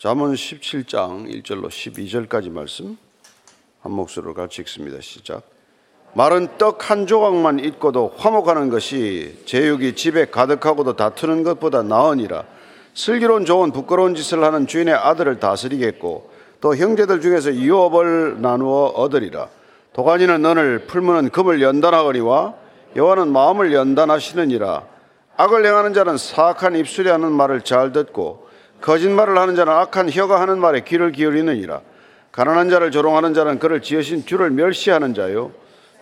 잠언 17장 1절로 12절까지 말씀 한 목소리로 같이 읽습니다. 시작. 마른 떡 한 조각만 있고도 화목하는 것이 제육이 집에 가득하고도 다투는 것보다 나으니라. 슬기로운 좋은 부끄러운 짓을 하는 주인의 아들을 다스리겠고 또 형제들 중에서 유업을 나누어 얻으리라. 도가니는 너를 풀무는 금을 연단하거니와 여호와는 마음을 연단하시느니라. 악을 행하는 자는 사악한 입술이 하는 말을 잘 듣고 거짓말을 하는 자는 악한 혀가 하는 말에 귀를 기울이느니라. 가난한 자를 조롱하는 자는 그를 지으신 주를 멸시하는 자요.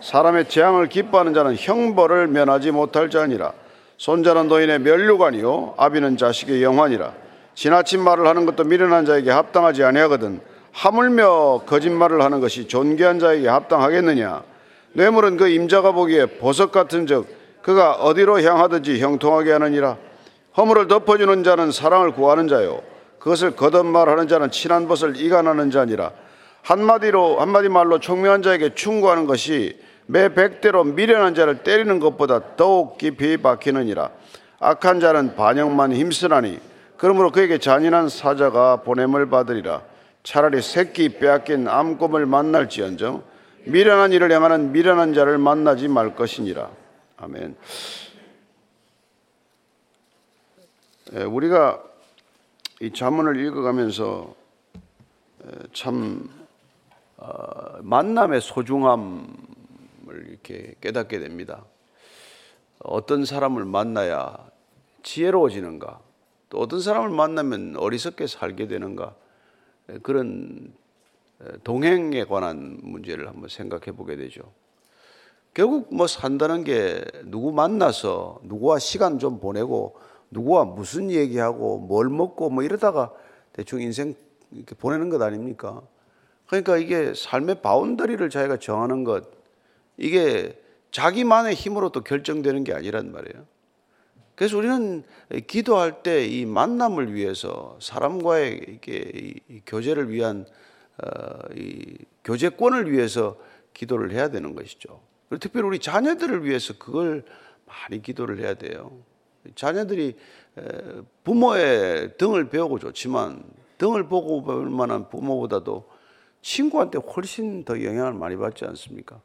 사람의 재앙을 기뻐하는 자는 형벌을 면하지 못할 자니라. 손자는 노인의 멸류관이요 아비는 자식의 영환이라. 지나친 말을 하는 것도 미련한 자에게 합당하지 아니하거든. 하물며 거짓말을 하는 것이 존귀한 자에게 합당하겠느냐? 뇌물은 그 임자가 보기에 보석 같은 즉 그가 어디로 향하든지 형통하게 하느니라. 허물을 덮어주는 자는 사랑을 구하는 자요. 그것을 거듭말하는 자는 친한 것을 이간하는 자니라. 한마디로 한마디 말로 총명한 자에게 충고하는 것이 매 백대로 미련한 자를 때리는 것보다 더욱 깊이 박히느니라. 악한 자는 반역만 힘쓰나니 그러므로 그에게 잔인한 사자가 보냄을 받으리라. 차라리 새끼 빼앗긴 암곰을 만날지언정 미련한 일을 행하는 미련한 자를 만나지 말 것이니라. 아멘. 예, 우리가 이 자문을 읽어가면서 예, 참 어, 만남의 소중함을 이렇게 깨닫게 됩니다. 어떤 사람을 만나야 지혜로워지는가, 또 어떤 사람을 만나면 어리석게 살게 되는가, 예, 그런 동행에 관한 문제를 한번 생각해 보게 되죠. 결국 뭐 산다는 게 누구 만나서 누구와 시간 좀 보내고 누구와 무슨 얘기하고 뭘 먹고 뭐 이러다가 대충 인생 이렇게 보내는 것 아닙니까? 그러니까 이게 삶의 바운더리를 자기가 정하는 것, 이게 자기만의 힘으로 또 결정되는 게 아니란 말이에요. 그래서 우리는 기도할 때 이 만남을 위해서 사람과의 이게 교제를 위한 어, 이 교제권을 위해서 기도를 해야 되는 것이죠. 특별히 우리 자녀들을 위해서 그걸 많이 기도를 해야 돼요. 자녀들이 부모의 등을 배우고 좋지만 등을 보고 배울 만한 부모보다도 친구한테 훨씬 더 영향을 많이 받지 않습니까?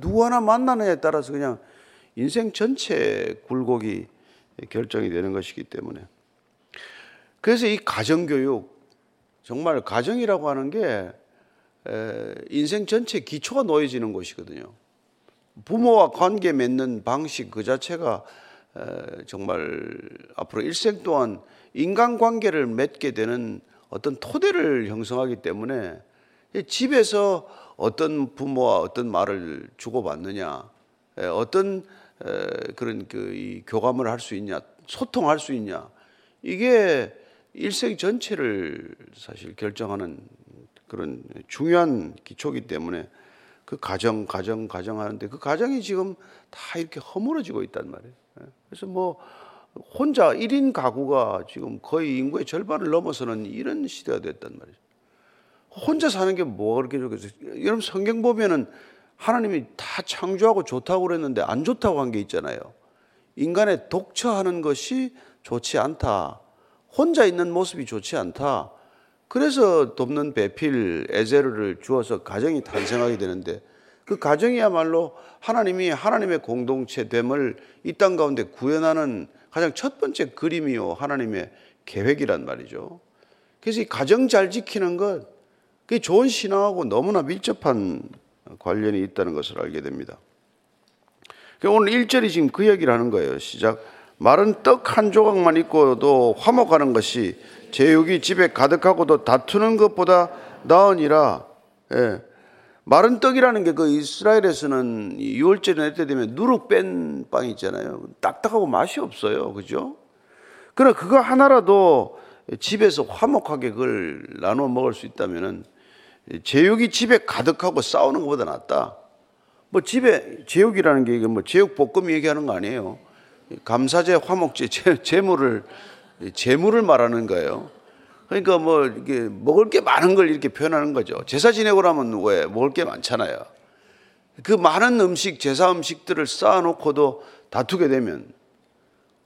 누구 하나 만나느냐에 따라서 그냥 인생 전체 굴곡이 결정이 되는 것이기 때문에. 그래서 이 가정교육, 정말 가정이라고 하는 게 인생 전체 기초가 놓여지는 것이거든요. 부모와 관계 맺는 방식 그 자체가 정말 앞으로 일생 동안 인간관계를 맺게 되는 어떤 토대를 형성하기 때문에 집에서 어떤 부모와 어떤 말을 주고받느냐, 어떤 그런 그 교감을 할 수 있냐, 소통할 수 있냐, 이게 일생 전체를 사실 결정하는 그런 중요한 기초기 때문에 그 가정, 가정, 가정 하는데 그 가정이 지금 다 이렇게 허물어지고 있단 말이에요. 그래서 뭐 혼자 1인 가구가 지금 거의 인구의 절반을 넘어서는 이런 시대가 됐단 말이죠. 혼자 사는 게 뭐가 그렇게 좋겠어요? 여러분 성경 보면은 하나님이 다 창조하고 좋다고 그랬는데 안 좋다고 한 게 있잖아요. 인간의 독처하는 것이 좋지 않다. 혼자 있는 모습이 좋지 않다. 그래서 돕는 배필 에제르를 주어서 가정이 탄생하게 되는데 그 가정이야말로 하나님이 하나님의 공동체됨을 이 땅 가운데 구현하는 가장 첫 번째 그림이요 하나님의 계획이란 말이죠. 그래서 이 가정 잘 지키는 것 그게 좋은 신앙하고 너무나 밀접한 관련이 있다는 것을 알게 됩니다. 오늘 1절이 지금 그 얘기를 하는 거예요. 시작. 마른 떡 한 조각만 있고도 화목하는 것이 제육이 집에 가득하고도 다투는 것보다 나으니라. 예. 마른 떡이라는 게 그 이스라엘에서는 6월절이나 때 되면 누룩 뺀 빵 있잖아요. 딱딱하고 맛이 없어요. 그죠? 그러나 그거 하나라도 집에서 화목하게 그걸 나눠 먹을 수 있다면은 제육이 집에 가득하고 싸우는 것보다 낫다. 뭐 집에 제육이라는 게 이게 뭐 제육 볶음 얘기하는 거 아니에요. 감사제, 화목제, 재물을 재물을 말하는 거예요. 그러니까 뭐 이게 먹을 게 많은 걸 이렇게 표현하는 거죠. 제사 지내고 나면 왜 먹을 게 많잖아요. 그 많은 음식, 제사 음식들을 쌓아놓고도 다투게 되면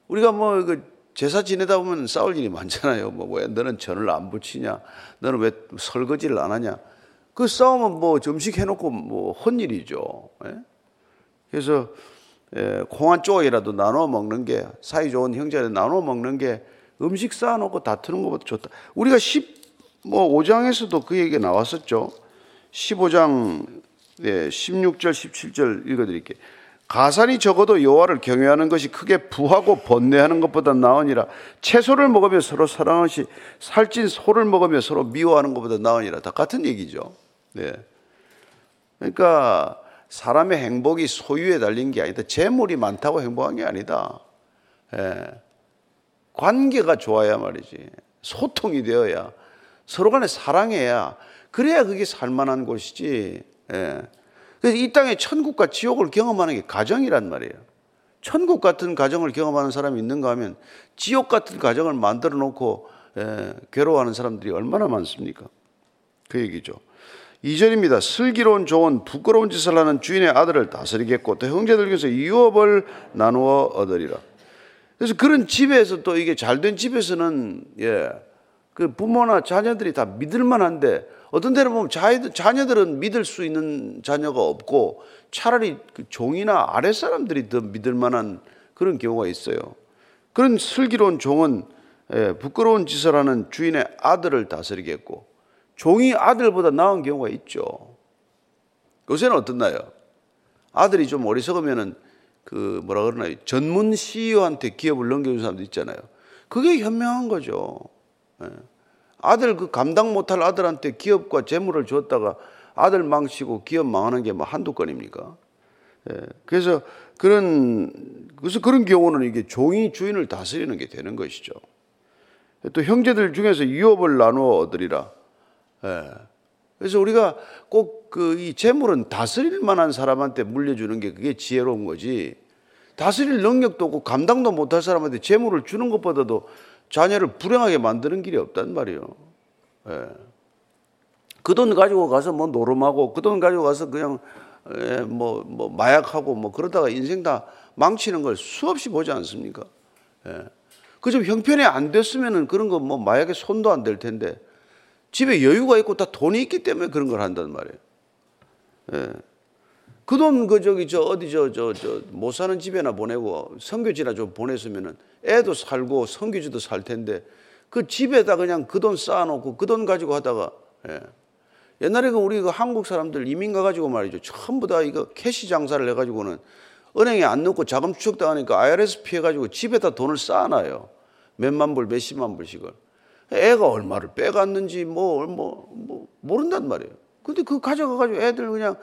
우리가 뭐그 제사 지내다 보면 싸울 일이 많잖아요. 뭐 왜 너는 전을 안 붙이냐? 너는 왜 설거지를 안 하냐? 그 싸움은 뭐 점식 해놓고 뭐 헌일이죠. 예? 그래서 예, 콩한 쪽이라도 나눠 먹는 게 사이 좋은 형제들 나눠 먹는 게 음식 쌓아놓고 다투는 것보다 좋다. 우리가 10, 뭐 5장에서도 그 얘기가 나왔었죠. 15장 예, 16절, 17절 읽어드릴게요. 가산이 적어도 여호와를 경외하는 것이 크게 부하고 번뇌하는 것보다 나으니라. 채소를 먹으며 서로 사랑하시 살찐 소를 먹으며 서로 미워하는 것보다 나으니라. 다 같은 얘기죠. 네. 그러니까 사람의 행복이 소유에 달린 게 아니다. 재물이 많다고 행복한 게 아니다. 예. 관계가 좋아야 말이지. 소통이 되어야 서로 간에 사랑해야 그래야 그게 살만한 곳이지. 예. 그래서 이 땅에 천국과 지옥을 경험하는 게 가정이란 말이에요. 천국 같은 가정을 경험하는 사람이 있는가 하면 지옥 같은 가정을 만들어 놓고 예, 괴로워하는 사람들이 얼마나 많습니까? 그 얘기죠. 2절입니다. 슬기로운 종은 부끄러운 짓을 하는 주인의 아들을 다스리겠고 또 형제들께서 유업을 나누어 얻으리라. 그래서 그런 집에서 또 이게 잘 된 집에서는 예, 그 부모나 자녀들이 다 믿을 만한데 어떤 데는 보면 자녀 들은 믿을 수 있는 자녀가 없고 차라리 그 종이나 아랫 사람들이 더 믿을 만한 그런 경우가 있어요. 그런 슬기로운 종은 예, 부끄러운 짓을 하는 주인의 아들을 다스리겠고 종이 아들보다 나은 경우가 있죠. 요새는 어떻나요? 아들이 좀 어리석으면은 그 뭐라 그러나요? 전문 CEO한테 기업을 넘겨준 사람도 있잖아요. 그게 현명한 거죠. 예. 아들 그 감당 못할 아들한테 기업과 재물을 줬다가 아들 망치고 기업 망하는 게 뭐 한두 건입니까? 예. 그래서 그런 그래서 그런 경우는 이게 종이 주인을 다스리는 게 되는 것이죠. 또 형제들 중에서 유업을 나누어 얻으리라. 예. 그래서 우리가 꼭 그 이 재물은 다스릴 만한 사람한테 물려주는 게 그게 지혜로운 거지. 다스릴 능력도 없고 감당도 못할 사람한테 재물을 주는 것보다도 자녀를 불행하게 만드는 길이 없단 말이에요. 예. 그돈 가지고 가서 뭐 노름하고 그 돈 가지고 가서 그냥 예, 뭐, 뭐 마약하고 뭐 그러다가 인생 다 망치는 걸 수없이 보지 않습니까? 예. 그좀 형편이 안 됐으면은 그런 거 뭐 마약에 손도 안댈 텐데 집에 여유가 있고 다 돈이 있기 때문에 그런 걸 한단 말이에요. 예. 그돈 그 저기 저 어디 저 저 저 못 사는 집에나 보내고 선교지나 좀 보냈으면은 애도 살고 선교지도 살 텐데 그 집에다 그냥 그 돈 쌓아놓고 그 돈 가지고 하다가 예. 옛날에 그 우리 그 한국 사람들 이민 가가지고 말이죠 전부 다 이거 cash 장사를 해가지고는 은행에 안 넣고 자금 추적당하니까 IRS 피해가지고 집에다 돈을 쌓아놔요 몇만 불 몇십만 불씩을 애가 얼마를 빼갔는지 뭐, 뭐, 뭐 모른단 말이에요 근데 그 가져가가지고 애들 그냥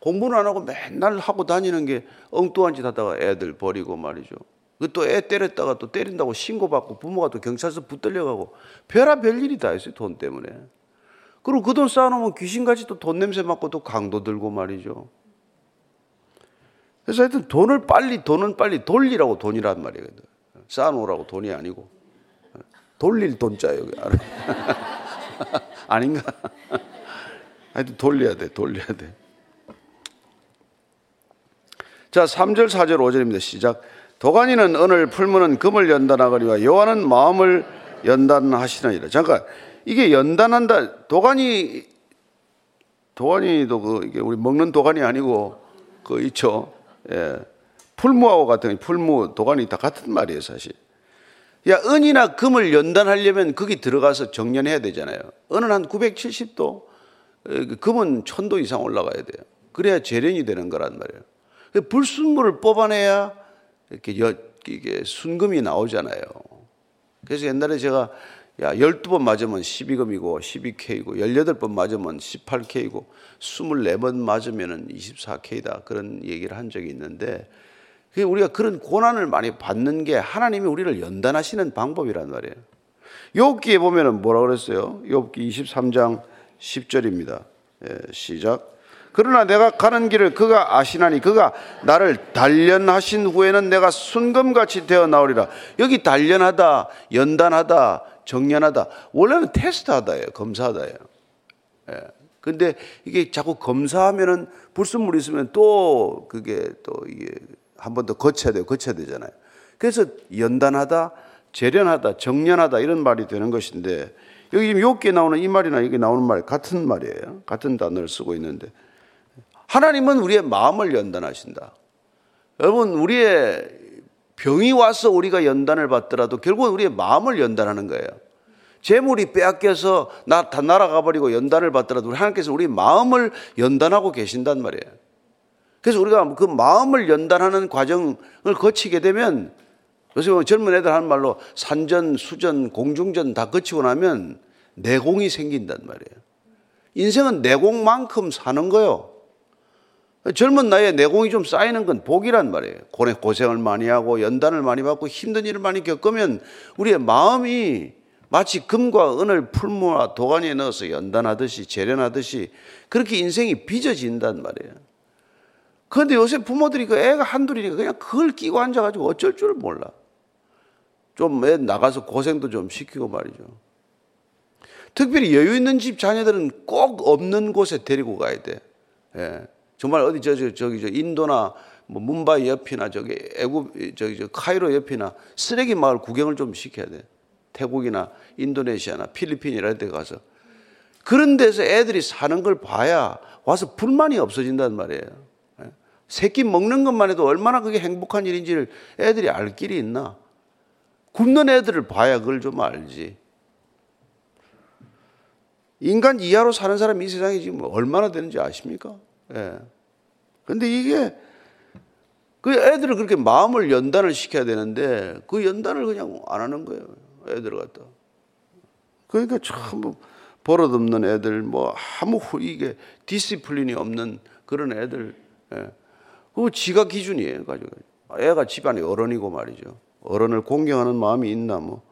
공부는 안 하고 맨날 하고 다니는 게 엉뚱한 짓 하다가 애들 버리고 말이죠. 그또애 때렸다가 또 때린다고 신고받고 부모가 또 경찰서 붙들려가고 별아 일이 다 있어요. 돈 때문에. 그리고 그 돈 쌓아놓으면 귀신같이 또 돈 냄새 맡고 또 강도 들고 말이죠. 그래서 하여튼 돈을 빨리, 돈은 빨리 돌리라고 돈이란 말이에요. 쌓아놓으라고 돈이 아니고. 돌릴 돈자, 여기. 아닌가? 하여튼 돌려야 돼, 돌려야 돼. 자, 3절, 4절, 5절입니다. 시작. 도가니는 은을 풀무는 금을 연단하거니와 여호와는 마음을 연단하시느니라. 잠깐 이게 연단한다. 도가니 도가니도 그 이게 우리 먹는 도가니 아니고 그 있죠. 예. 풀무하고 같은 풀무 도가니 다 같은 말이에요, 사실. 야, 은이나 금을 연단하려면 거기 들어가서 정련해야 되잖아요. 은은 한 970도, 금은 1000도 이상 올라가야 돼요. 그래야 재련이 되는 거란 말이에요. 그 불순물을 뽑아내야 이렇게 여, 이게 순금이 나오잖아요. 그래서 옛날에 제가 야, 12번 맞으면 12금이고 12K고 18번 맞으면 18K고 24번 맞으면 24K다. 그런 얘기를 한 적이 있는데 우리가 그런 고난을 많이 받는 게 하나님이 우리를 연단하시는 방법이란 말이에요. 욥기에 보면은 뭐라 그랬어요? 욥기 23장 10절입니다. 예, 시작. 그러나 내가 가는 길을 그가 아시나니 그가 나를 단련하신 후에는 내가 순금같이 되어 나오리라. 여기 단련하다, 연단하다, 정연하다. 원래는 테스트하다예요. 검사하다예요. 예. 근데 이게 자꾸 검사하면은 불순물이 있으면 또 그게 또 이게 한 번 더 거쳐야 돼요. 거쳐야 되잖아요. 그래서 연단하다, 재련하다, 정련하다 이런 말이 되는 것인데 여기 지금 욥기에 나오는 이 말이나 여기 나오는 말 같은 말이에요. 같은 단어를 쓰고 있는데 하나님은 우리의 마음을 연단하신다. 여러분 우리의 병이 와서 우리가 연단을 받더라도 결국은 우리의 마음을 연단하는 거예요. 재물이 빼앗겨서 나 다 날아가 버리고 연단을 받더라도 하나님께서 우리 마음을 연단하고 계신단 말이에요. 그래서 우리가 그 마음을 연단하는 과정을 거치게 되면 요새 뭐 젊은 애들 하는 말로 산전, 수전, 공중전 다 거치고 나면 내공이 생긴단 말이에요. 인생은 내공만큼 사는 거요. 젊은 나이에 내공이 좀 쌓이는 건 복이란 말이에요. 고생을 많이 하고 연단을 많이 받고 힘든 일을 많이 겪으면 우리의 마음이 마치 금과 은을 풀무와 도가니에 넣어서 연단하듯이 재련하듯이 그렇게 인생이 빚어진단 말이에요. 그런데 요새 부모들이 그 애가 한둘이니까 그냥 그걸 끼고 앉아가지고 어쩔 줄을 몰라. 좀애 나가서 고생도 좀 시키고 말이죠. 특별히 여유 있는 집 자녀들은 꼭 없는 곳에 데리고 가야 돼. 예. 정말 어디 저, 저 저기 저 인도나 뭐 문바이 옆이나 저기 애굽 저기 저 카이로 옆이나 쓰레기 마을 구경을 좀 시켜야 돼. 태국이나 인도네시아나 필리핀 이런 데 가서 그런 데서 애들이 사는 걸 봐야 와서 불만이 없어진단 말이에요. 예? 새끼 먹는 것만 해도 얼마나 그게 행복한 일인지를 애들이 알 길이 있나? 굶는 애들을 봐야 그걸 좀 알지. 인간 이하로 사는 사람이 이 세상에 지금 얼마나 되는지 아십니까? 예. 근데 이게 그 애들을 그렇게 마음을 연단을 시켜야 되는데 그 연단을 그냥 안 하는 거예요. 애들 갖다. 그러니까 참뭐 버릇없는 애들 뭐 아무 이게 디시플린이 없는 그런 애들. 예. 그 지가 기준이에요. 가지고 애가 집안의 어른이고 말이죠. 어른을 공경하는 마음이 있나 뭐.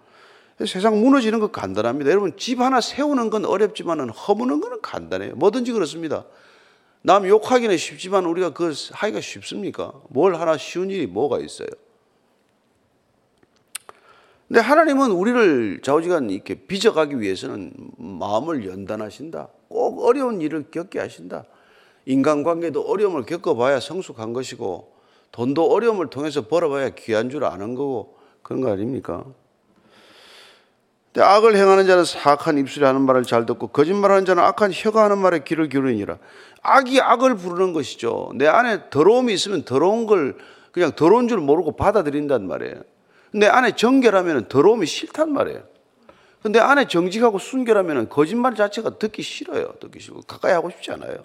세상 무너지는 거 간단합니다. 여러분 집 하나 세우는 건 어렵지만은 허무는 거는 간단해요. 뭐든지 그렇습니다. 남 욕하기는 쉽지만 우리가 그 하기가 쉽습니까? 뭘 하나 쉬운 일이 뭐가 있어요? 근데 하나님은 우리를 좌우지간 이렇게 빚어가기 위해서는 마음을 연단하신다. 꼭 어려운 일을 겪게 하신다. 인간관계도 어려움을 겪어봐야 성숙한 것이고 돈도 어려움을 통해서 벌어봐야 귀한 줄 아는 거고 그런 거 아닙니까? 악을 행하는 자는 사악한 입술이 하는 말을 잘 듣고 거짓말하는 자는 악한 혀가 하는 말에 귀를 기울이니라. 악이 악을 부르는 것이죠. 내 안에 더러움이 있으면 더러운 걸 그냥 더러운 줄 모르고 받아들인단 말이에요. 내 안에 정결하면 더러움이 싫단 말이에요. 근데 안에 정직하고 순결하면 거짓말 자체가 듣기 싫어요. 듣기 싫고 가까이 하고 싶지 않아요.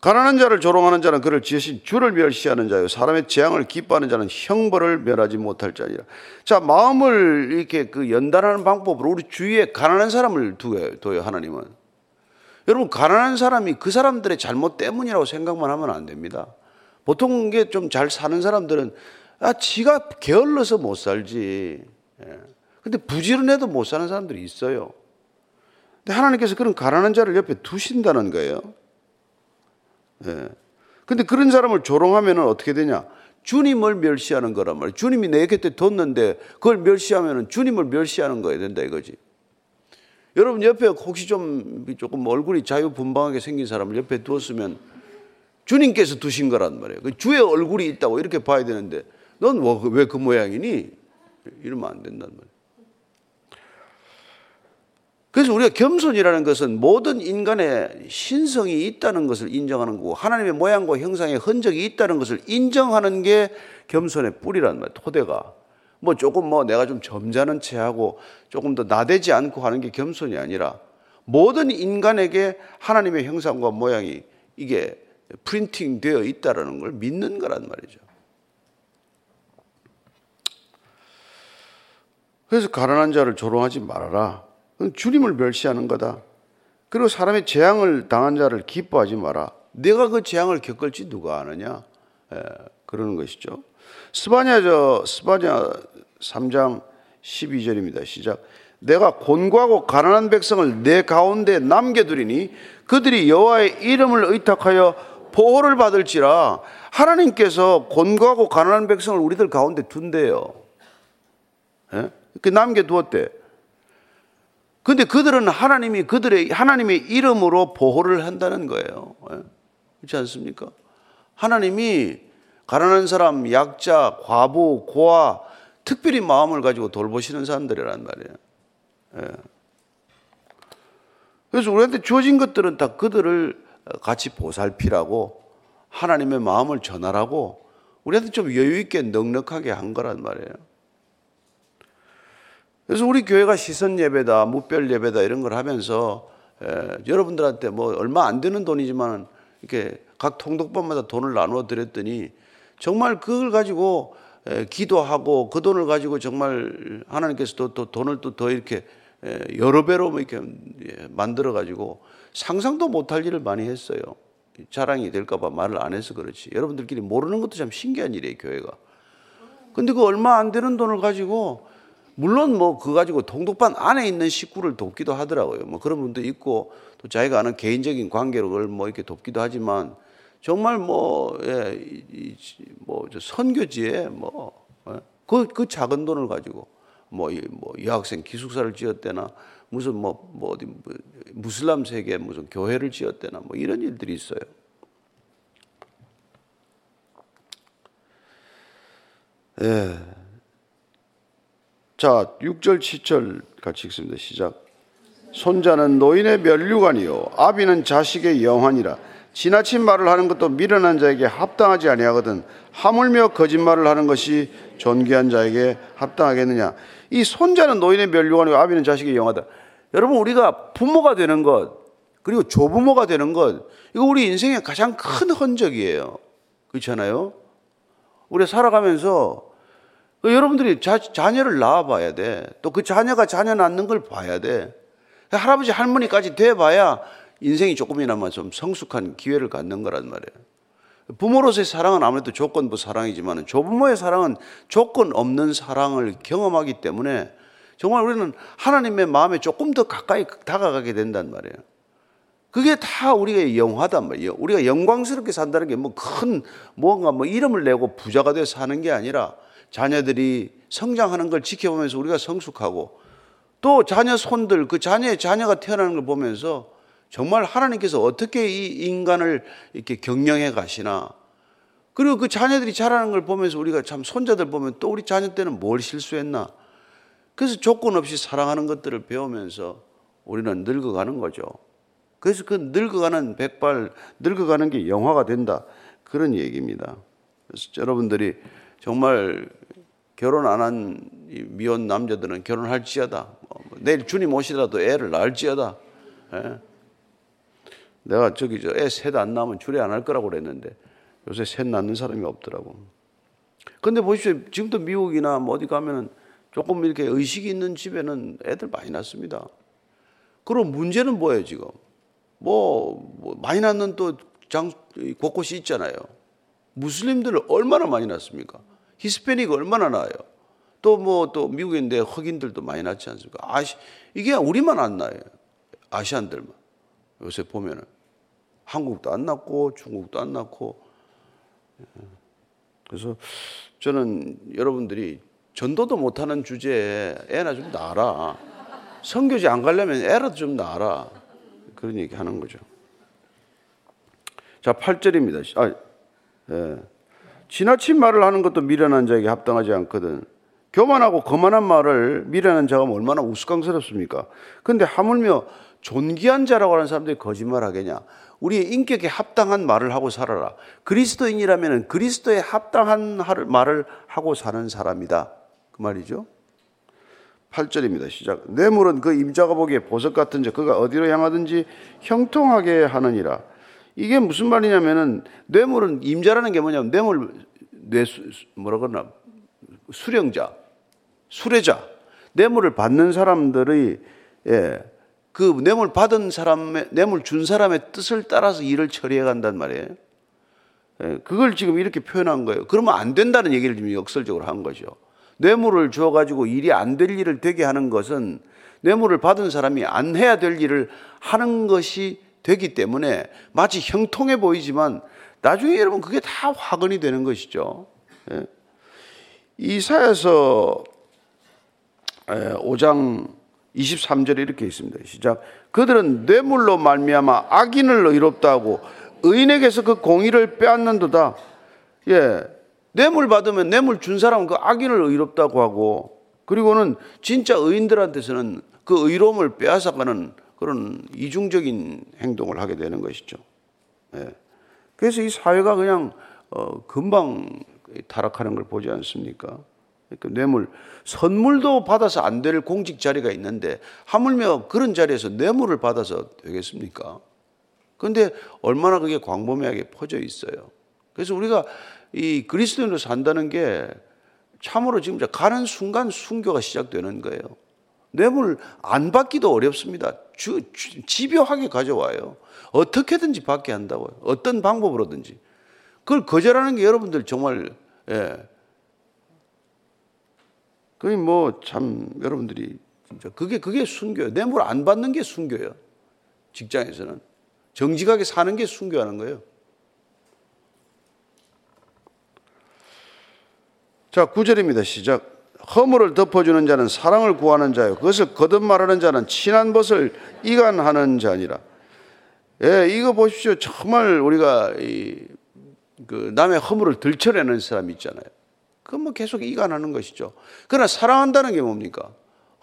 가난한 자를 조롱하는 자는 그를 지으신 주를 멸시하는 자요 사람의 재앙을 기뻐하는 자는 형벌을 멸하지 못할 자니라. 자 마음을 이렇게 그 연단하는 방법으로 우리 주위에 가난한 사람을 두어요 하나님은. 여러분 가난한 사람이 그 사람들의 잘못 때문이라고 생각만 하면 안 됩니다. 보통 이게 좀 잘 사는 사람들은 아 지가 게을러서 못 살지. 예. 근데 부지런해도 못 사는 사람들이 있어요. 근데 하나님께서 그런 가난한 자를 옆에 두신다는 거예요. 예. 근데 그런 사람을 조롱하면 어떻게 되냐? 주님을 멸시하는 거란 말이에요. 주님이 내 곁에 뒀는데 그걸 멸시하면 주님을 멸시하는 거야 된다 이거지. 여러분 옆에 혹시 좀 조금 얼굴이 자유분방하게 생긴 사람을 옆에 두었으면 주님께서 두신 거란 말이에요. 그 주의 얼굴이 있다고 이렇게 봐야 되는데 넌 왜그 뭐, 모양이니? 이러면 안 된단 말이에요. 그래서 우리가 겸손이라는 것은 모든 인간의 신성이 있다는 것을 인정하는 거고 하나님의 모양과 형상의 흔적이 있다는 것을 인정하는 게 겸손의 뿌리란 말이에요. 토대가. 뭐 조금 뭐 내가 좀 점잖은 체하고 조금 더 나대지 않고 하는 게 겸손이 아니라 모든 인간에게 하나님의 형상과 모양이 이게 프린팅 되어 있다는 걸 믿는 거란 말이죠. 그래서 가난한 자를 조롱하지 말아라. 주님을 멸시하는 거다. 그리고 사람의 재앙을 당한 자를 기뻐하지 마라. 내가 그 재앙을 겪을지 누가 아느냐? 예, 그러는 것이죠. 스바냐 저 스바냐 3장 12절입니다. 시작. 내가 곤고하고 가난한 백성을 내 가운데 남겨두리니 그들이 여호와의 이름을 의탁하여 보호를 받을지라 하나님께서 곤고하고 가난한 백성을 우리들 가운데 둔대요. 예? 그 남겨두었대. 근데 그들은 하나님이 그들의 하나님의 이름으로 보호를 한다는 거예요. 예? 그렇지 않습니까? 하나님이 가난한 사람, 약자, 과부, 고아, 특별히 마음을 가지고 돌보시는 사람들이란 말이에요. 예. 그래서 우리한테 주어진 것들은 다 그들을 같이 보살피라고 하나님의 마음을 전하라고 우리한테 좀 여유 있게 넉넉하게 한 거란 말이에요. 그래서 우리 교회가 시선 예배다, 무별 예배다 이런 걸 하면서 에, 여러분들한테 뭐 얼마 안 되는 돈이지만 이렇게 각 통독반마다 돈을 나누어 드렸더니 정말 그걸 가지고 에, 기도하고 그 돈을 가지고 정말 하나님께서 또, 또 돈을 또 더 이렇게 에, 여러 배로 뭐 이렇게 예, 만들어 가지고 상상도 못할 일을 많이 했어요. 자랑이 될까봐 말을 안 해서 그렇지. 여러분들끼리 모르는 것도 참 신기한 일이에요, 교회가. 근데 그 얼마 안 되는 돈을 가지고 물론 뭐 그거 가지고 동독반 안에 있는 식구를 돕기도 하더라고요. 뭐 그런 분도 있고 또 자기가 아는 개인적인 관계로 그걸 뭐 이렇게 돕기도 하지만 정말 뭐, 예, 이, 뭐, 선교지에 뭐, 예? 그, 그 작은 돈을 가지고 뭐, 이, 뭐, 여학생 기숙사를 지었대나 무슨 뭐, 뭐 어디, 뭐, 무슬람 세계 무슨 교회를 지었대나 뭐 이런 일들이 있어요. 예. 자, 6절, 7절 같이 읽습니다. 시작. 손자는 노인의 면류관이요. 아비는 자식의 영환이라. 지나친 말을 하는 것도 미련한 자에게 합당하지 아니하거든 하물며 거짓말을 하는 것이 존귀한 자에게 합당하겠느냐. 이 손자는 노인의 면류관이요. 아비는 자식의 영하다. 여러분 우리가 부모가 되는 것 그리고 조부모가 되는 것 이거 우리 인생의 가장 큰 흔적이에요. 그렇잖아요? 우리 살아가면서 그 여러분들이 자, 자녀를 낳아봐야 돼. 또 그 자녀가 자녀 낳는 걸 봐야 돼. 할아버지 할머니까지 돼봐야 인생이 조금이나마 좀 성숙한 기회를 갖는 거란 말이에요. 부모로서의 사랑은 아무래도 조건부 사랑이지만 조부모의 사랑은 조건 없는 사랑을 경험하기 때문에 정말 우리는 하나님의 마음에 조금 더 가까이 다가가게 된단 말이에요. 그게 다 우리가 영화단 말이에요. 우리가 영광스럽게 산다는 게 뭐 큰 뭔가 뭐 이름을 내고 부자가 돼서 사는 게 아니라 자녀들이 성장하는 걸 지켜보면서 우리가 성숙하고 또 자녀 손들 그 자녀의 자녀가 태어나는 걸 보면서 정말 하나님께서 어떻게 이 인간을 이렇게 경영해 가시나 그리고 그 자녀들이 자라는 걸 보면서 우리가 참 손자들 보면 또 우리 자녀 때는 뭘 실수했나 그래서 조건 없이 사랑하는 것들을 배우면서 우리는 늙어가는 거죠. 그래서 그 늙어가는 백발 늙어가는 게 영화가 된다 그런 얘기입니다. 그래서 여러분들이 정말 결혼 안 한 미혼 남자들은 결혼할지어다. 뭐, 뭐, 내일 주님 오시더라도 애를 낳을지어다. 예? 내가 저기 저 애 셋 안 낳으면 주례 안 할 거라고 그랬는데 요새 셋 낳는 사람이 없더라고. 근데 보십시오. 지금도 미국이나 뭐 어디 가면은 조금 이렇게 의식이 있는 집에는 애들 많이 낳습니다. 그럼 문제는 뭐예요, 지금? 뭐, 뭐 많이 낳는 또 장, 곳곳이 있잖아요. 무슬림들을 얼마나 많이 낳습니까? 히스패닉 얼마나 나요? 또 뭐 또 미국인데 흑인들도 많이 낳지 않습니까? 아시 이게 우리만 안 나요. 아시안들만 요새 보면은 한국도 안 낳고 중국도 안 낳고 그래서 저는 여러분들이 전도도 못하는 주제에 애나 좀 낳아라. 성교지 안 가려면 애라도 좀 낳아라. 그런 얘기 하는 거죠. 자, 8절입니다. 아, 예. 지나친 말을 하는 것도 미련한 자에게 합당하지 않거든. 교만하고 거만한 말을 미련한 자가 얼마나 우스꽝스럽습니까? 근데 하물며 존귀한 자라고 하는 사람들이 거짓말 하겠냐? 우리의 인격에 합당한 말을 하고 살아라. 그리스도인이라면 그리스도에 합당한 말을 하고 사는 사람이다. 그 말이죠. 8절입니다. 시작. 뇌물은 그 임자가 보기에 보석 같은 자 그가 어디로 향하든지 형통하게 하느니라. 이게 무슨 말이냐면은 뇌물은 임자라는 게 뭐냐면 뇌물 뇌 뭐라 그러나 수령자, 수레자, 뇌물을 받는 사람들의 예, 그 뇌물 받은 사람의 뇌물 준 사람의 뜻을 따라서 일을 처리해 간단 말이에요. 예, 그걸 지금 이렇게 표현한 거예요. 그러면 안 된다는 얘기를 지금 역설적으로 한 거죠. 뇌물을 줘 가지고 일이 안 될 일을 되게 하는 것은 뇌물을 받은 사람이 안 해야 될 일을 하는 것이 되기 때문에 마치 형통해 보이지만 나중에 여러분 그게 다 화근이 되는 것이죠. 예. 이사에서 5장 23절에 이렇게 있습니다. 시작. 그들은 뇌물로 말미암아 악인을 의롭다 하고 의인에게서 그 공의를 빼앗는도다. 예. 뇌물 받으면 뇌물 준 사람은 그 악인을 의롭다고 하고 그리고는 진짜 의인들한테서는 그 의로움을 빼앗아가는 그런 이중적인 행동을 하게 되는 것이죠. 예. 그래서 이 사회가 그냥 어, 금방 타락하는 걸 보지 않습니까? 그러니까 뇌물, 선물도 받아서 안 될 공직 자리가 있는데 하물며 그런 자리에서 뇌물을 받아서 되겠습니까? 그런데 얼마나 그게 광범위하게 퍼져 있어요. 그래서 우리가 이 그리스도인으로 산다는 게 참으로 지금 가는 순간 순교가 시작되는 거예요. 뇌물 안 받기도 어렵습니다. 주, 주, 집요하게 가져와요. 어떻게든지 받게 한다고요. 어떤 방법으로든지. 그걸 거절하는 게 여러분들 정말, 예. 그게 뭐 참 여러분들이 진짜 그게, 그게 순교예요. 뇌물 안 받는 게 순교예요. 직장에서는. 정직하게 사는 게 순교하는 거예요. 자, 9절입니다. 시작. 허물을 덮어주는 자는 사랑을 구하는 자요. 그것을 거듭 말하는 자는 친한 것을 이간하는 자니라. 예, 이거 보십시오. 정말 우리가 이, 그 남의 허물을 들춰내는 사람 있잖아요. 그건 뭐 계속 이간하는 것이죠. 그러나 사랑한다는 게 뭡니까?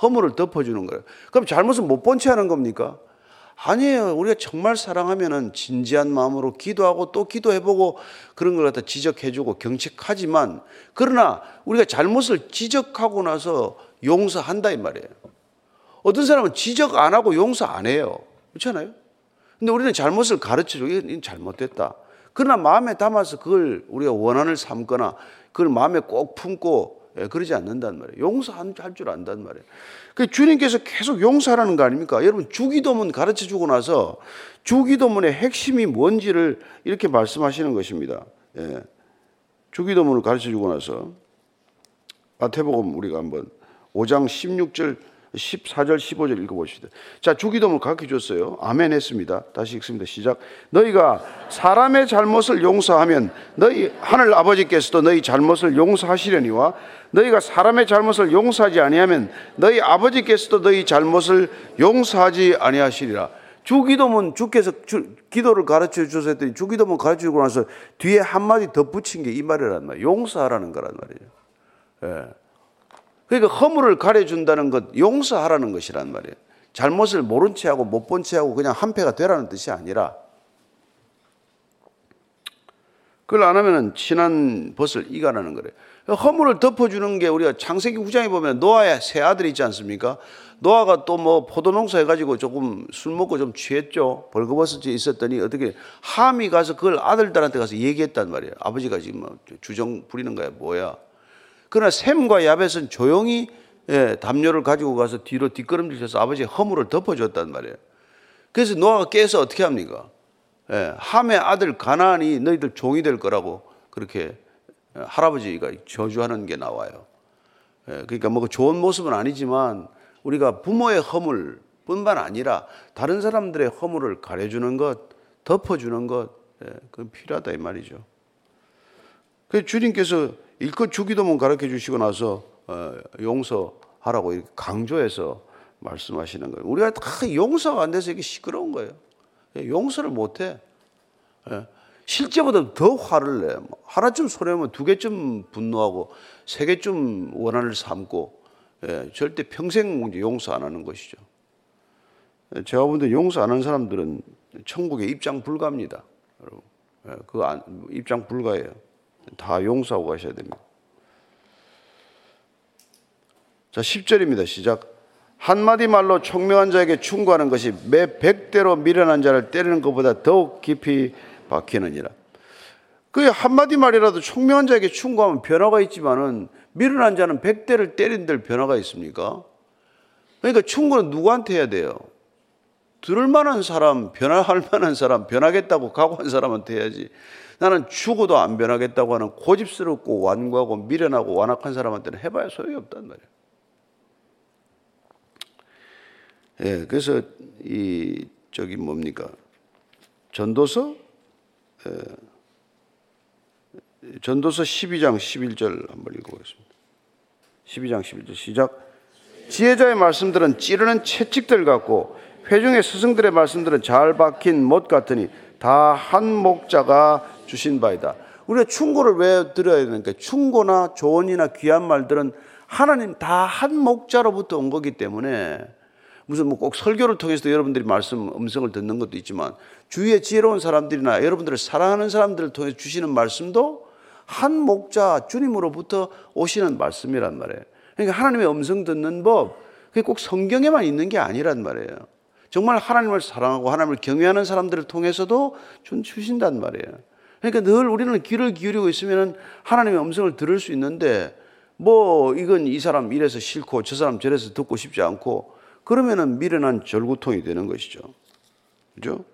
허물을 덮어주는 거예요. 그럼 잘못은 못 본 채 하는 겁니까? 아니에요. 우리가 정말 사랑하면은 진지한 마음으로 기도하고 또 기도해보고 그런 걸 갖다 지적해주고 경책하지만 그러나 우리가 잘못을 지적하고 나서 용서한다 이 말이에요. 어떤 사람은 지적 안 하고 용서 안 해요. 그렇잖아요. 근데 우리는 잘못을 가르쳐주고 이건 잘못됐다. 그러나 마음에 담아서 그걸 우리가 원한을 삼거나 그걸 마음에 꼭 품고 예, 그러지 않는단 말이에요. 용서할 줄 안단 말이에요. 그 주님께서 계속 용서하라는 거 아닙니까? 여러분 주기도문 가르쳐 주고 나서 주기도문의 핵심이 뭔지를 이렇게 말씀하시는 것입니다. 예. 주기도문을 가르쳐 주고 나서 마태복음 우리가 한번 5장 16절 14절 15절 읽어보시다. 자, 주기도문 가르쳐 줬어요. 아멘 했습니다. 다시 읽습니다. 시작. 너희가 사람의 잘못을 용서하면 너희 하늘 아버지께서도 너희 잘못을 용서하시려니와 너희가 사람의 잘못을 용서하지 아니하면 너희 아버지께서도 너희 잘못을 용서하지 아니하시리라. 주기도문 주께서 주, 기도를 가르쳐 주셨더니 주기도문 가르쳐 주고 나서 뒤에 한마디 덧붙인 게 이 말이란 말이에요. 용서하라는 거란 말이에요. 예. 그러니까 허물을 가려준다는 것, 용서하라는 것이란 말이에요. 잘못을 모른 채 하고 못 본 채 하고 그냥 한패가 되라는 뜻이 아니라 그걸 안 하면은 친한 벗을 이간하는 거래요. 허물을 덮어주는 게 우리가 창세기 9장에 보면 노아의 세 아들이 있지 않습니까? 노아가 또 뭐 포도 농사 해가지고 조금 술 먹고 좀 취했죠. 벌거벗어 있었더니 어떻게 함이 가서 그걸 아들들한테 가서 얘기했단 말이에요. 아버지가 지금 뭐 주정 부리는 거야 뭐야. 그러나 샘과 야벳은 조용히 예, 담요를 가지고 가서 뒤로 뒷걸음질 쳐서 아버지의 허물을 덮어줬단 말이에요. 그래서 노아가 깨서 어떻게 합니까? 예, 함의 아들 가나안이 너희들 종이 될 거라고 그렇게 할아버지가 저주하는 게 나와요. 예, 그러니까 뭐그 좋은 모습은 아니지만 우리가 부모의 허물 뿐만 아니라 다른 사람들의 허물을 가려주는 것, 덮어주는 것, 예, 그건 필요하다 이 말이죠. 그 주님께서 일껏 주기도문 가르쳐 주시고 나서 어, 용서하라고 강조해서 말씀하시는 거예요. 우리가 다 용서가 안 돼서 이게 시끄러운 거예요. 예, 용서를 못 해. 실제보다 더 화를 내. 뭐 하나쯤 손해면 두 개쯤 분노하고 세 개쯤 원한을 삼고 예, 절대 평생 용서 안 하는 것이죠. 예, 제가 본데 용서 안 하는 사람들은 천국에 입장 불가입니다. 여러분. 예, 그 입장 불가예요. 다 용서하고 가셔야 됩니다. 자, 10절입니다. 시작. 한마디 말로 총명한 자에게 충고하는 것이 매 백대로 미련한 자를 때리는 것보다 더욱 깊이 박히느니라. 그 한마디 말이라도 총명한 자에게 충고하면 변화가 있지만은 미련한 자는 백대를 때린들 변화가 있습니까? 그러니까 충고는 누구한테 해야 돼요? 들을 만한 사람, 변화할 만한 사람, 변하겠다고 각오한 사람한테 해야지. 나는 죽어도 안 변하겠다고 하는 고집스럽고 완고하고 미련하고 완악한 사람한테는 해봐야 소용이 없단 말이에요. 예, 그래서 이 저기 뭡니까 전도서 전도서 12장 11절 한번 읽어보겠습니다. 12장 11절 시작. 지혜자의 말씀들은 찌르는 채찍들 같고 회중의 스승들의 말씀들은 잘 박힌 못 같으니 다 한 목자가 주신 바이다. 우리가 충고를 왜 드려야 되니까 충고나 조언이나 귀한 말들은 하나님 다 한 목자로부터 온 거기 때문에 무슨 뭐 꼭 설교를 통해서 여러분들이 말씀 음성을 듣는 것도 있지만 주위에 지혜로운 사람들이나 여러분들을 사랑하는 사람들을 통해 주시는 말씀도 한 목자 주님으로부터 오시는 말씀이란 말이에요. 그러니까 하나님의 음성 듣는 법 그게 꼭 성경에만 있는 게 아니란 말이에요. 정말 하나님을 사랑하고 하나님을 경외하는 사람들을 통해서도 준 주신단 말이에요. 그러니까 늘 우리는 귀를 기울이고 있으면 하나님의 음성을 들을 수 있는데 뭐 이건 이 사람 이래서 싫고 저 사람 저래서 듣고 싶지 않고 그러면은 미련한 절구통이 되는 것이죠. 그죠?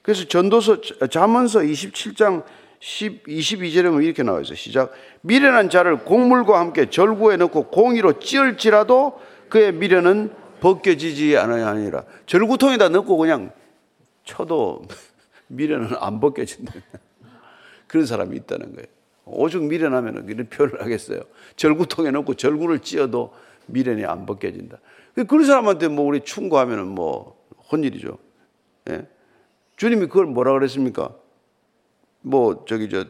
그래서 전도서 잠언서 27장 10, 22절에 보면 이렇게 나와 있어요. 시작. 미련한 자를 곡물과 함께 절구에 넣고 공의로 찌을지라도 그의 미련은 벗겨지지 않으니라. 절구통에다 넣고 그냥 쳐도 미련은 안 벗겨진다. 그런 사람이 있다는 거예요. 오죽 미련하면 이런 표현을 하겠어요. 절구통에 넣고 절구를 찧어도 미련이 안 벗겨진다. 그런 사람한테 뭐 우리 충고하면은 뭐 혼일이죠. 예? 주님이 그걸 뭐라 그랬습니까? 뭐 저기 저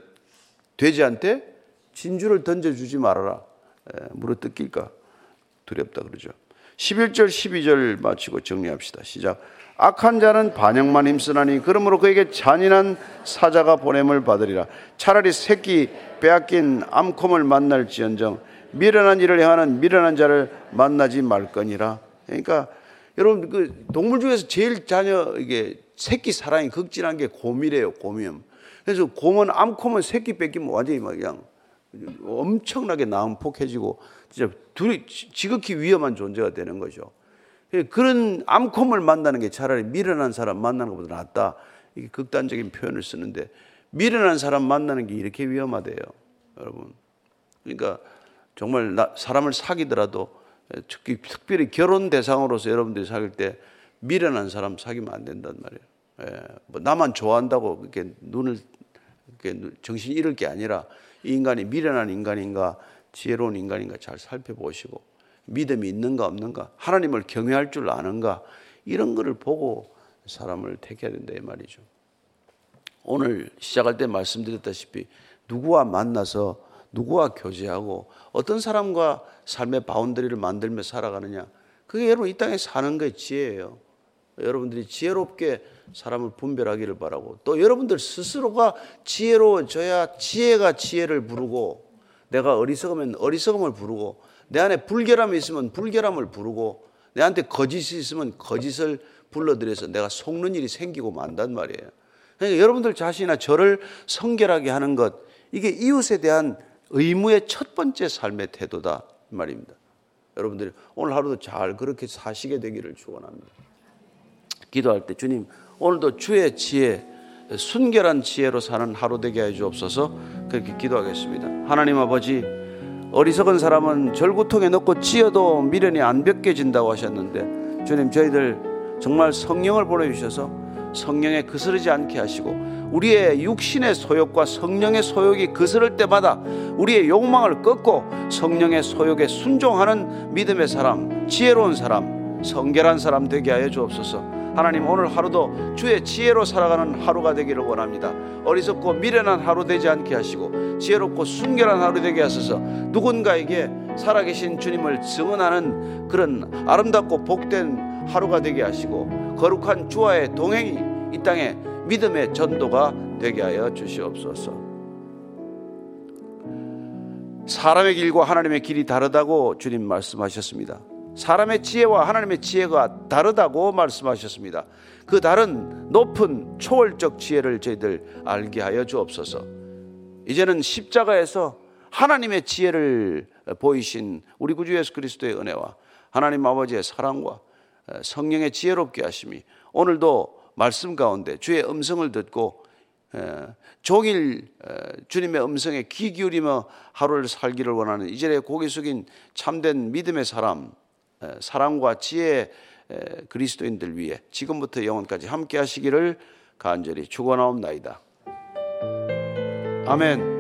돼지한테 진주를 던져주지 말아라. 예, 물어 뜯길까 두렵다 그러죠. 11절 12절 마치고 정리합시다. 시작. 악한 자는 반역만 힘쓰나니 그러므로 그에게 잔인한 사자가 보냄을 받으리라. 차라리 새끼 빼앗긴 암콤을 만날지언정 미련한 일을 행하는 미련한 자를 만나지 말거니라. 그러니까 여러분 그 동물 중에서 제일 자녀 이게 새끼 사랑이 극진한 게 곰이래요. 곰이요. 그래서 곰은 암콤은 새끼 뺏기면 완전히 막 그냥 엄청나게 난폭해지고 진짜 둘이 지극히 위험한 존재가 되는 거죠. 예, 그런 암콤을 만나는 게 차라리 미련한 사람 만나는 것보다 낫다. 이게 극단적인 표현을 쓰는데 미련한 사람 만나는 게 이렇게 위험하대요. 여러분. 그러니까 정말 사람을 사귀더라도 특히 특별히 결혼 대상으로서 여러분들이 사귈 때 미련한 사람 사귀면 안 된단 말이에요. 예, 뭐 나만 좋아한다고 이렇게 눈을 이렇게 정신 잃을 게 아니라 이 인간이 미련한 인간인가 지혜로운 인간인가 잘 살펴보시고 믿음이 있는가 없는가 하나님을 경외할 줄 아는가 이런 거를 보고 사람을 택해야 된다 이 말이죠. 오늘 시작할 때 말씀드렸다시피 누구와 만나서 누구와 교제하고 어떤 사람과 삶의 바운더리를 만들며 살아가느냐 그게 여러분 이 땅에 사는 게 지혜예요. 여러분들이 지혜롭게 사람을 분별하기를 바라고 또 여러분들 스스로가 지혜로워져야 지혜가 지혜를 부르고 내가 어리석으면 어리석음을 부르고 내 안에 불결함이 있으면 불결함을 부르고 내한테 거짓이 있으면 거짓을 불러들여서 내가 속는 일이 생기고 만단 말이에요. 그러니까 여러분들 자신이나 저를 성결하게 하는 것 이게 이웃에 대한 의무의 첫 번째 삶의 태도다 말입니다. 여러분들이 오늘 하루도 잘 그렇게 사시게 되기를 축원합니다. 기도할 때 주님 오늘도 주의 지혜 순결한 지혜로 사는 하루 되게 해 주옵소서 그렇게 기도하겠습니다. 하나님 아버지 어리석은 사람은 절구통에 넣고 찌어도 미련이 안 벗겨진다고 하셨는데 주님 저희들 정말 성령을 보내주셔서 성령에 그스르지 않게 하시고 우리의 육신의 소욕과 성령의 소욕이 그스를 때마다 우리의 욕망을 꺾고 성령의 소욕에 순종하는 믿음의 사람, 지혜로운 사람, 성결한 사람 되게 하여 주옵소서. 하나님 오늘 하루도 주의 지혜로 살아가는 하루가 되기를 원합니다. 어리석고 미련한 하루 되지 않게 하시고 지혜롭고 순결한 하루 되게 하소서. 누군가에게 살아계신 주님을 증언하는 그런 아름답고 복된 하루가 되게 하시고 거룩한 주와의 동행이 이 땅에 믿음의 전도가 되게 하여 주시옵소서. 사람의 길과 하나님의 길이 다르다고 주님 말씀하셨습니다. 사람의 지혜와 하나님의 지혜가 다르다고 말씀하셨습니다. 그 다른 높은 초월적 지혜를 저희들 알게 하여 주옵소서. 이제는 십자가에서 하나님의 지혜를 보이신 우리 구주 예수 그리스도의 은혜와 하나님 아버지의 사랑과 성령의 지혜롭게 하심이 오늘도 말씀 가운데 주의 음성을 듣고 종일 주님의 음성에 귀 기울이며 하루를 살기를 원하는 이전에 고개 숙인 참된 믿음의 사람 사랑과 지혜 그리스도인들 위해 지금부터 영원까지 함께 하시기를 간절히 축원하옵나이다. 아멘.